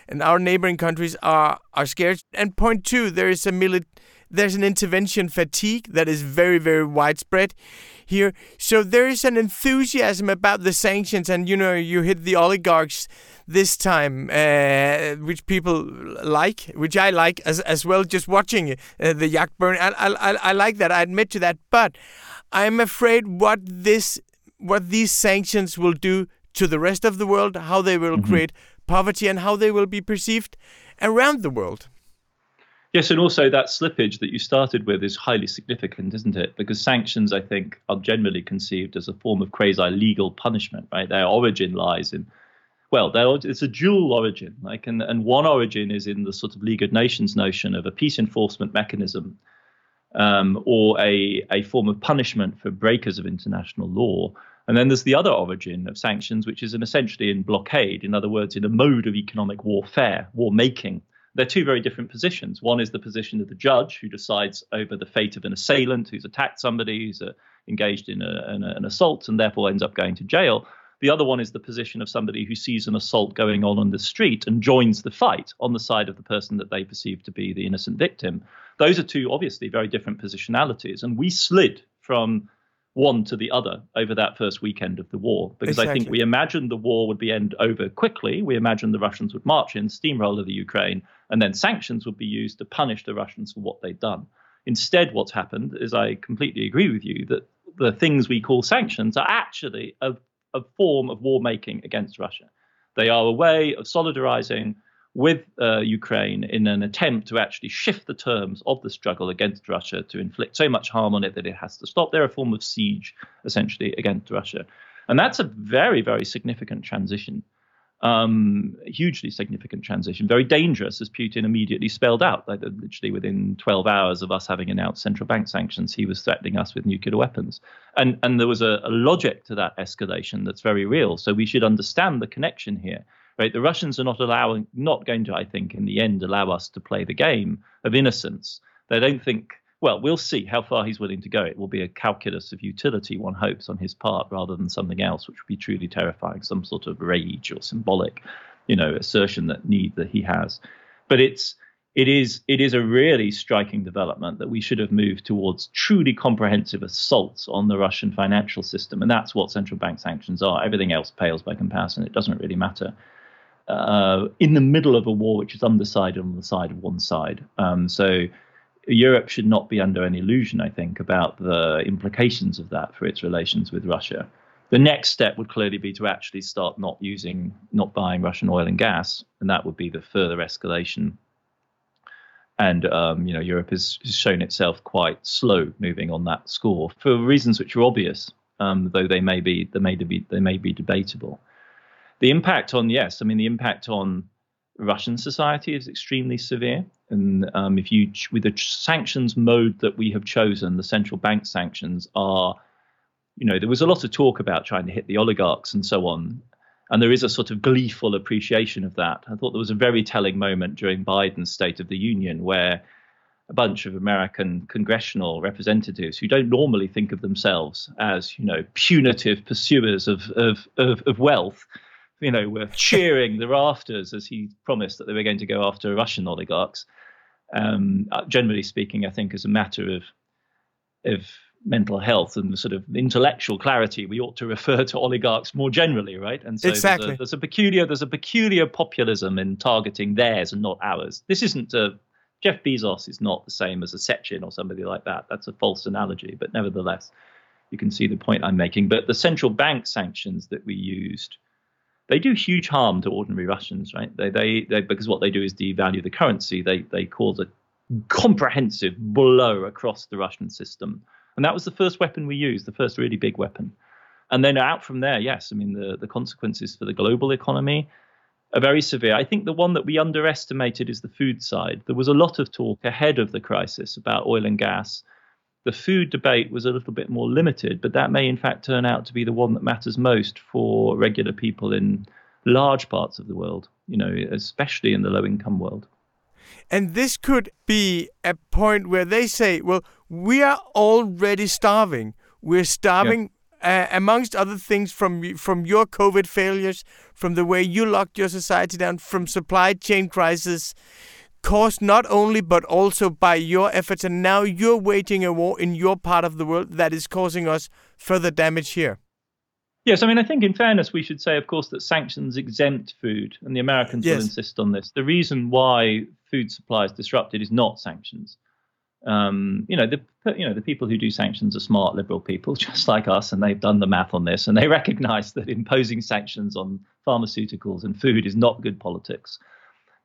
and our neighboring countries are are scared. And point two, there is a mili- there's an intervention fatigue that is very very widespread here. So there is an enthusiasm about the sanctions, and you know you hit the oligarchs this time, uh, which people like, which I like as as well. Just watching uh, the yak burn, I, I I like that. I admit to that, but I'm afraid what this what these sanctions will do to the rest of the world, how they will mm-hmm. create poverty and how they will be perceived around the world. Yes, and also that slippage that you started with is highly significant, isn't it? Because sanctions, I think, are generally conceived as a form of quasi legal punishment, right? Their origin lies in, well, it's a dual origin, like, and, and one origin is in the sort of League of Nations notion of a peace enforcement mechanism um, or a, a form of punishment for breakers of international law. And then there's the other origin of sanctions, which is essentially in blockade, in other words, in a mode of economic warfare, war making. They're two very different positions. One is the position of the judge who decides over the fate of an assailant who's attacked somebody, who's uh, engaged in, a, in a, an assault, and therefore ends up going to jail. The other one is the position of somebody who sees an assault going on on the street and joins the fight on the side of the person that they perceive to be the innocent victim. Those are two obviously very different positionalities. And we slid from one to the other over that first weekend of the war because exactly. I think we imagined the war would be end over quickly. We imagined the Russians would march in, steamroller the Ukraine, and then sanctions would be used to punish the Russians for what they'd done. Instead, what's happened is I completely agree with you that the things we call sanctions are actually a a form of war making against Russia. They are a way of solidarizing with uh, Ukraine in an attempt to actually shift the terms of the struggle against Russia to inflict so much harm on it that it has to stop. They're a form of siege, essentially, against Russia. And that's a very, very significant transition um, hugely significant transition, very dangerous, as Putin immediately spelled out. Like literally within 12 hours of us having announced central bank sanctions, he was threatening us with nuclear weapons. And and there was a, a logic to that escalation that's very real. So we should understand the connection here. Right, the Russians are not allowing, not going to, I think, in the end, allow us to play the game of innocence. They don't think well, we'll see how far he's willing to go. It will be a calculus of utility, one hopes, on his part, rather than something else, which would be truly terrifying, some sort of rage or symbolic, you know, assertion that need that he has. But it's it is it is a really striking development that we should have moved towards truly comprehensive assaults on the Russian financial system, and that's what central bank sanctions are. Everything else pales by comparison. It doesn't really matter. Uh, in the middle of a war which is undecided on the side of one side. Um, so Europe should not be under any illusion, I think, about the implications of that for its relations with Russia. The next step would clearly be to actually start not using, not buying Russian oil and gas, and that would be the further escalation. And um, you know, Europe has, shown itself quite slow moving on that score for reasons which are obvious, um, though they may be they may be they may be debatable. The impact on yes, I mean the impact on Russian society is extremely severe. And um, if you, with the sanctions mode that we have chosen, the central bank sanctions are, you know, there was a lot of talk about trying to hit the oligarchs and so on. And there is a sort of gleeful appreciation of that. I thought there was a very telling moment during Biden's State of the Union where a bunch of American congressional representatives who don't normally think of themselves as, you know, punitive pursuers of, of, of, of wealth you know, were cheering the rafters as he promised that they were going to go after Russian oligarchs. Um, uh, generally speaking, I think as a matter of of mental health and the sort of intellectual clarity, we ought to refer to oligarchs more generally, right? And so exactly. there's, a, there's a peculiar there's a peculiar populism in targeting theirs and not ours. This isn't a Jeff Bezos is not the same as a Sechin or somebody like that. That's a false analogy, but nevertheless, you can see the point I'm making. But the central bank sanctions that we used, they do huge harm to ordinary Russians, right? They, they, they because what they do is devalue the currency. They, they cause a comprehensive blow across the Russian system. And that was the first weapon we used, the first really big weapon. And then out from there, yes, I mean, the, the consequences for the global economy are very severe. I think the one that we underestimated is the food side. There was a lot of talk ahead of the crisis about oil and gas. The food debate was a little bit more limited, but that may in fact turn out to be the one that matters most for regular people in large parts of the world, you know, especially in the low income world. And this could be a point where they say, well, we are already starving. We're starving, yeah. uh, amongst other things, from from your COVID failures, from the way you locked your society down, from supply chain crisis, caused not only but also by your efforts. And now you're waging a war in your part of the world that is causing us further damage here. Yes, I mean, I think in fairness, we should say, of course, that sanctions exempt food, and the Americans yes. will insist on this. The reason why food supply is disrupted is not sanctions. Um, you know, the you know the people who do sanctions are smart liberal people, just like us, and they've done the math on this, and they recognise that imposing sanctions on pharmaceuticals and food is not good politics.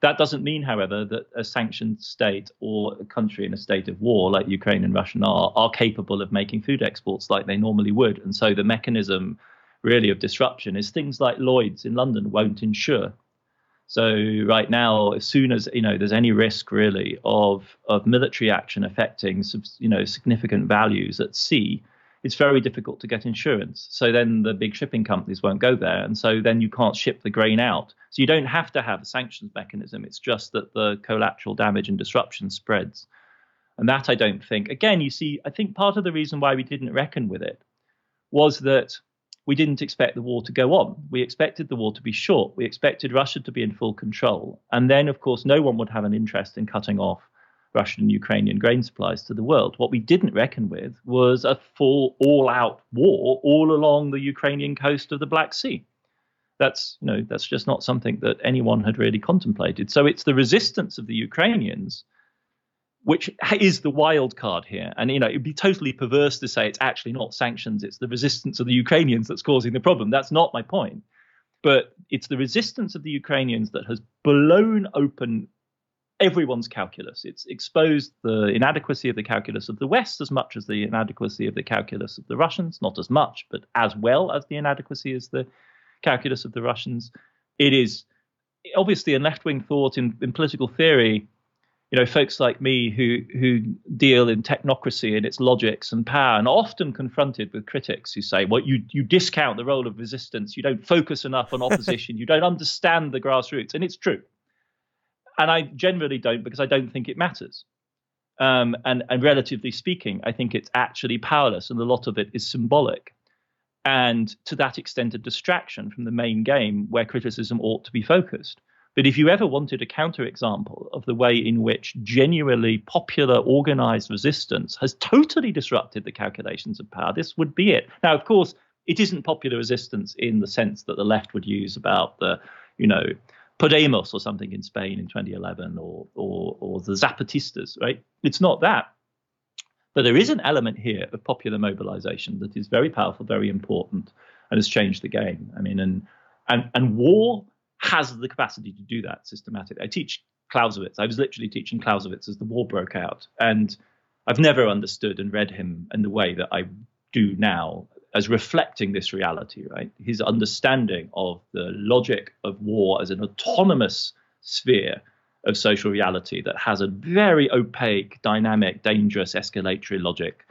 That doesn't mean, however, that a sanctioned state or a country in a state of war, like Ukraine and Russia are, are capable of making food exports like they normally would. And so the mechanism really of disruption is things like Lloyd's in London won't insure. So right now, as soon as you know there's any risk really of of military action affecting you know significant values at sea, it's very difficult to get insurance. So then the big shipping companies won't go there, and so then you can't ship the grain out. So you don't have to have a sanctions mechanism. It's just that the collateral damage and disruption spreads, and that I don't think. Again, you see, I think part of the reason why we didn't reckon with it was that we didn't expect the war to go on. We expected the war to be short. We expected Russia to be in full control. And then, of course, no one would have an interest in cutting off Russian and Ukrainian grain supplies to the world. What we didn't reckon with was a full, all out war all along the Ukrainian coast of the Black Sea. That's, you know, that's just not something that anyone had really contemplated. So it's the resistance of the Ukrainians which is the wild card here. And you know, it'd be totally perverse to say it's actually not sanctions; it's the resistance of the Ukrainians that's causing the problem. That's not my point. But it's the resistance of the Ukrainians that has blown open everyone's calculus. It's exposed the inadequacy of the calculus of the West as much as the inadequacy of the calculus of the Russians, not as much, but as well as the inadequacy as the calculus of the Russians. It is obviously in left wing thought, in, in political theory, you know, folks like me who who deal in technocracy and its logics and power, and often confronted with critics who say, "Well, you you discount the role of resistance. You don't focus enough on opposition. you don't understand the grassroots." And it's true. And I generally don't because I don't think it matters. Um, and and relatively speaking, I think it's actually powerless, and a lot of it is symbolic, and to that extent, a distraction from the main game where criticism ought to be focused. But if you ever wanted a counterexample of the way in which genuinely popular organized resistance has totally disrupted the calculations of power, this would be it. Now, of course, it isn't popular resistance in the sense that the left would use about the, you know, Podemos or something in Spain in 2011 or, or, or the Zapatistas, right? It's not that. But there is an element here of popular mobilization that is very powerful, very important, and has changed the game. I mean, and and and war has the capacity to do that systematically. I teach Clausewitz. I was literally teaching Clausewitz as the war broke out. And I've never understood and read him in the way that I do now as reflecting this reality, right? His understanding of the logic of war as an autonomous sphere of social reality that has a very opaque, dynamic, dangerous, escalatory logic.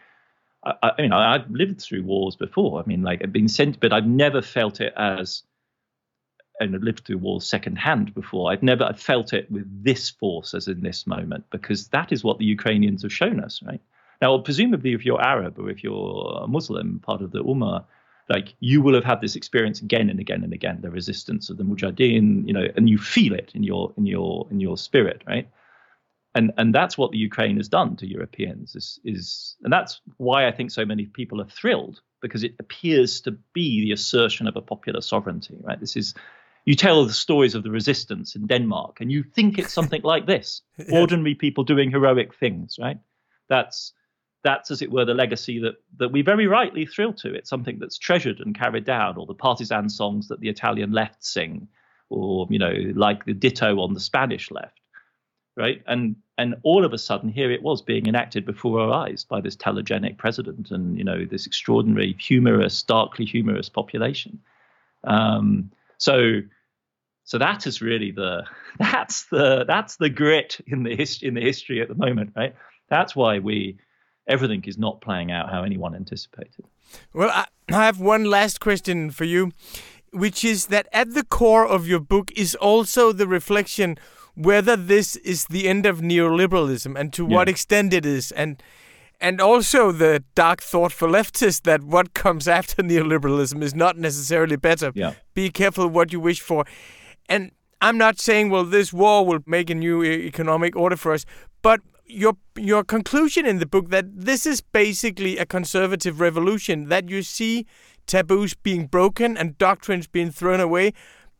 I, I, you know, I've lived through wars before. I mean, like I've been sent, but I've never felt it as and lived through wars secondhand before. I've never felt it with this force as in this moment because that is what the Ukrainians have shown us, right? Now, presumably, if you're Arab or if you're a Muslim, part of the Ummah, like you will have had this experience again and again and again, the resistance of the Mujahideen, you know, and you feel it in your in your in your spirit, right? and and that's what the Ukraine has done to Europeans. Is is and that's why I think so many people are thrilled because it appears to be the assertion of a popular sovereignty. Right. This is you tell the stories of the resistance in Denmark, and you think it's something like this: yeah. ordinary people doing heroic things. Right. That's that's, as it were, the legacy that that we very rightly thrill to. It's something that's treasured and carried down, or the partisan songs that the Italian left sing, or you know, like the ditto on the Spanish left, right? And and all of a sudden, here it was being enacted before our eyes by this telegenic president, and you know, this extraordinary, humorous, darkly humorous population. Um, so so that is really the that's the that's the grit in the history in the history at the moment, right? That's why we everything is not playing out how anyone anticipated. Well, I, I have one last question for you, which is that at the core of your book is also the reflection whether this is the end of neoliberalism and to yeah. what extent it is, and and also the dark thought for leftists that what comes after neoliberalism is not necessarily better. Yeah. Be careful what you wish for, and. I'm not saying, well, this war will make a new economic order for us, but your your conclusion in the book that this is basically a conservative revolution that you see taboos being broken and doctrines being thrown away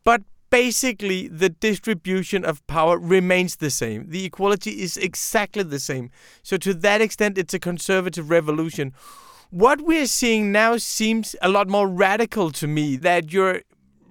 but basically the distribution of power remains the same. The equality is exactly the same. So to that extent it's a conservative revolution. What we're seeing now seems a lot more radical to me that you're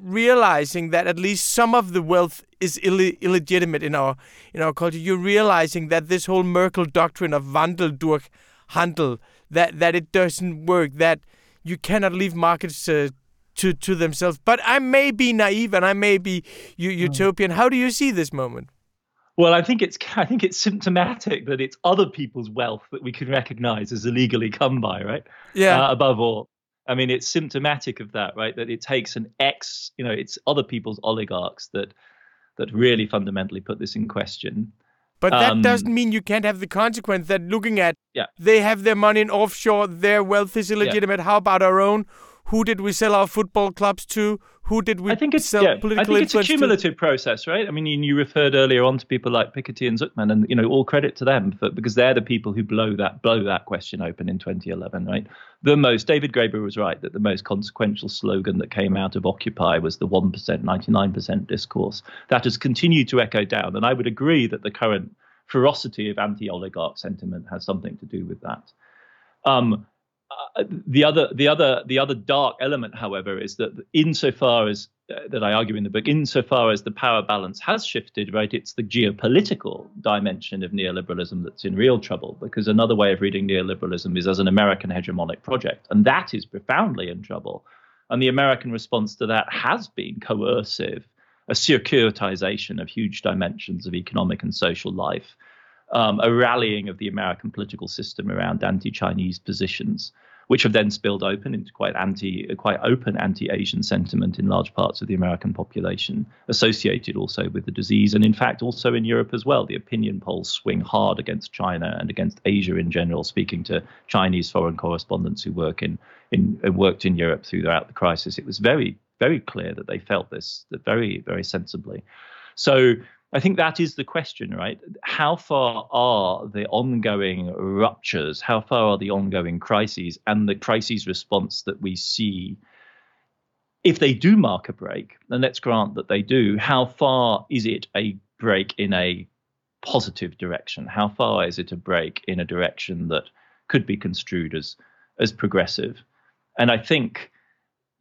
realizing that at least some of the wealth is Ill- illegitimate in our in our culture. You're realizing that this whole Merkel doctrine of Wandel durch Handel that that it doesn't work. That you cannot leave markets uh, to to themselves. But I may be naive and I may be u- hmm. utopian. How do you see this moment? Well, I think it's I think it's symptomatic that it's other people's wealth that we can recognize as illegally come by, right? Yeah. Uh, above all, I mean, it's symptomatic of that, right? That it takes an ex, you know, it's other people's oligarchs that that really fundamentally put this in question. But that um, doesn't mean you can't have the consequence that looking at yeah. they have their money in offshore, their wealth is illegitimate. Yeah. How about our own? Who did we sell our football clubs to? Who did we I think it's, sell yeah, I think it's a cumulative to? process, right? I mean, you, you, referred earlier on to people like Piketty and Zucman, and you know, all credit to them for, because they're the people who blow that blow that question open in 2011, right? The most David Graeber was right that the most consequential slogan that came out of Occupy was the one percent, 99% discourse. That has continued to echo down, and I would agree that the current ferocity of anti-oligarch sentiment has something to do with that. Um, uh, the other the other the other dark element however is that insofar as uh, that I argue in the book insofar as the power balance has shifted right it's the geopolitical dimension of neoliberalism that's in real trouble because another way of reading neoliberalism is as an American hegemonic project and that is profoundly in trouble. And the American response to that has been coercive a securitization of huge dimensions of economic and social life um, a rallying of the American political system around anti-Chinese positions, which have then spilled open into quite anti, quite open anti-Asian sentiment in large parts of the American population, associated also with the disease, and in fact also in Europe as well. The opinion polls swing hard against China and against Asia in general. Speaking to Chinese foreign correspondents who work in, in worked in Europe throughout the crisis, it was very very clear that they felt this very very sensibly. So I think that is the question, right? How far are the ongoing ruptures? How far are the ongoing crises and the crises response that we see? If they do mark a break, and let's grant that they do, how far is it a break in a positive direction? How far is it a break in a direction that could be construed as as progressive? And I think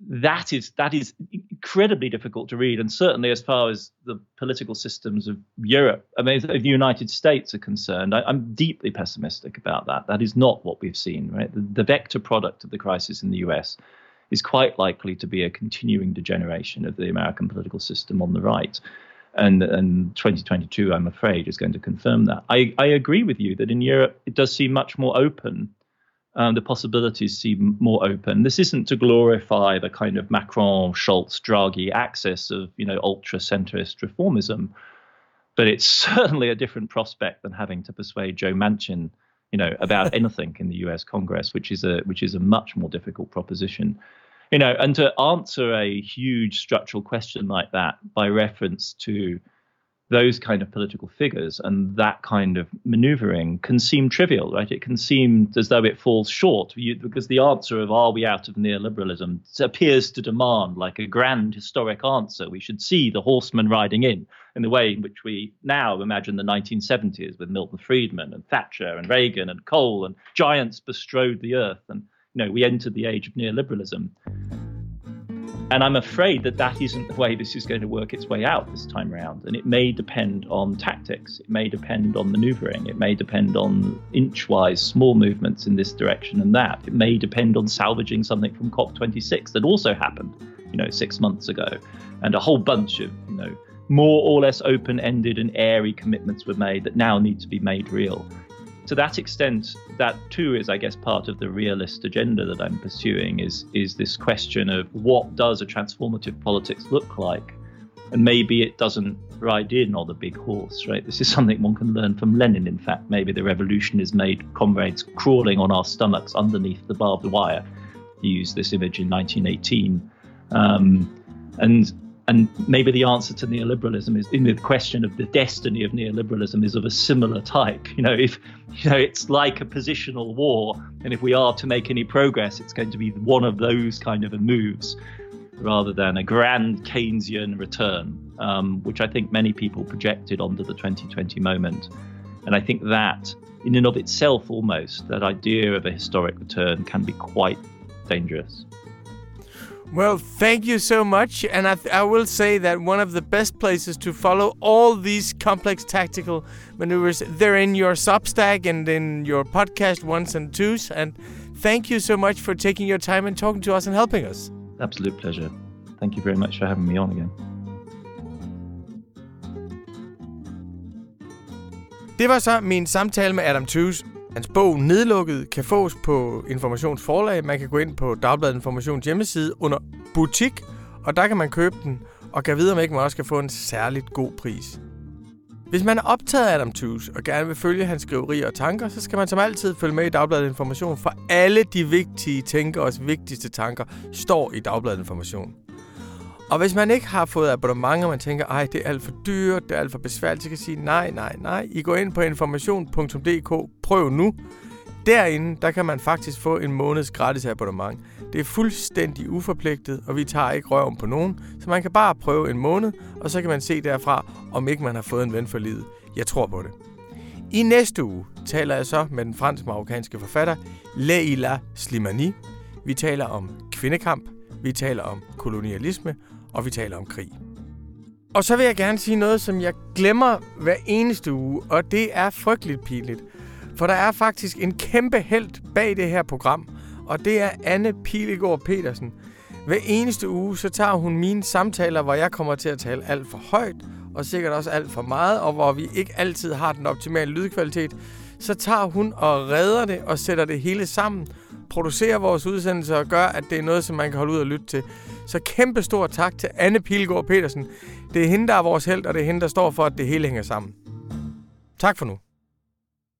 that is that is incredibly difficult to read, and certainly as far as the political systems of Europe, I mean, the United States are concerned, I, am deeply pessimistic about that. That is not what we've seen. Right, the, the vector product of the crisis in the U.S. is quite likely to be a continuing degeneration of the American political system on the right. And, and 2022, I'm afraid, is going to confirm that. I, I agree with you that in Europe it does seem much more open um, the possibilities seem more open. This isn't to glorify the kind of Macron, Scholz, Draghi axis of you know ultra centrist reformism, but it's certainly a different prospect than having to persuade Joe Manchin, you know, about anything in the U.S. Congress, which is a which is a much more difficult proposition. You know, and to answer a huge structural question like that by reference to those kind of political figures and that kind of maneuvering can seem trivial, right? It can seem as though it falls short you, because the answer of are we out of neoliberalism appears to demand like a grand historic answer. We should see the horsemen riding in in the way in which we now imagine the 1970s with Milton Friedman and Thatcher and Reagan and Kohl and giants bestrode the earth and you know we entered the age of neoliberalism. And I'm afraid that that isn't the way this is going to work its way out this time around. And it may depend on tactics, it may depend on maneuvering, it may depend on inch-wise small movements in this direction and that. It may depend on salvaging something from COP26 that also happened, you know, six months ago, and a whole bunch of, you know, more or less open-ended and airy commitments were made that now need to be made real to that extent, that too is, I guess, part of the realist agenda that I'm pursuing is is this question of what does a transformative politics look like, and maybe it doesn't ride in on the big horse, right? This is something one can learn from Lenin. In fact, maybe the revolution is made comrades crawling on our stomachs underneath the barbed wire. He used this image in 1918, um, and and maybe the answer to neoliberalism is in the question of the destiny of neoliberalism is of a similar type. You know, if you know it's like a positional war, and if we are to make any progress, it's going to be one of those kind of moves rather than a grand Keynesian return, um, which I think many people projected onto the 2020 moment. And I think that, in and of itself, almost that idea of a historic return can be quite dangerous. Well, thank you so much. And I, I, will say that one of the best places to follow all these complex tactical maneuvers, they're in your Substack and in your podcast Ones and Tooze. And thank you so much for taking your time and talking to us and helping us. Absolute pleasure. Thank you very much for having me on again. Det var så min samtale med Adam Tooze. Hans bog Nedlukket kan fås på Informationsforlag. Man kan gå ind på Dagbladet Informations hjemmeside under butik, og der kan man købe den, og kan videre, om ikke man også kan få en særligt god pris. Hvis man er optaget af Adam Tooze og gerne vil følge hans skriverier og tanker, så skal man som altid følge med i Dagbladet Information, for alle de vigtige tænkeres vigtigste tanker står i Dagbladet Information. Og hvis man ikke har fået abonnement, og man tænker, ej, det er alt for dyrt, det er alt for besværligt, så kan sige, nej, nej, nej. I går ind på information.dk, prøv nu. Derinde, der kan man faktisk få en måneds gratis abonnement. Det er fuldstændig uforpligtet, og vi tager ikke røven på nogen, så man kan bare prøve en måned, og så kan man se derfra, om ikke man har fået en ven for livet. Jeg tror på det. I næste uge taler jeg så med den fransk-marokkanske forfatter Leila Slimani. Vi taler om kvindekamp, vi taler om kolonialisme, og vi taler om krig. Og så vil jeg gerne sige noget, som jeg glemmer hver eneste uge, og det er frygteligt pinligt. For der er faktisk en kæmpe held bag det her program, og det er Anne Pilegaard Petersen. Hver eneste uge, så tager hun mine samtaler, hvor jeg kommer til at tale alt for højt, og sikkert også alt for meget, og hvor vi ikke altid har den optimale lydkvalitet, så tager hun og redder det og sætter det hele sammen, producerer vores udsendelser og gør, at det er noget, som man kan holde ud og lytte til. Så kæmpe stor tak til Anne Pilgaard Petersen. Det er hende, der er vores held, og det er hende, der står for, at det hele hænger sammen. Tak for nu.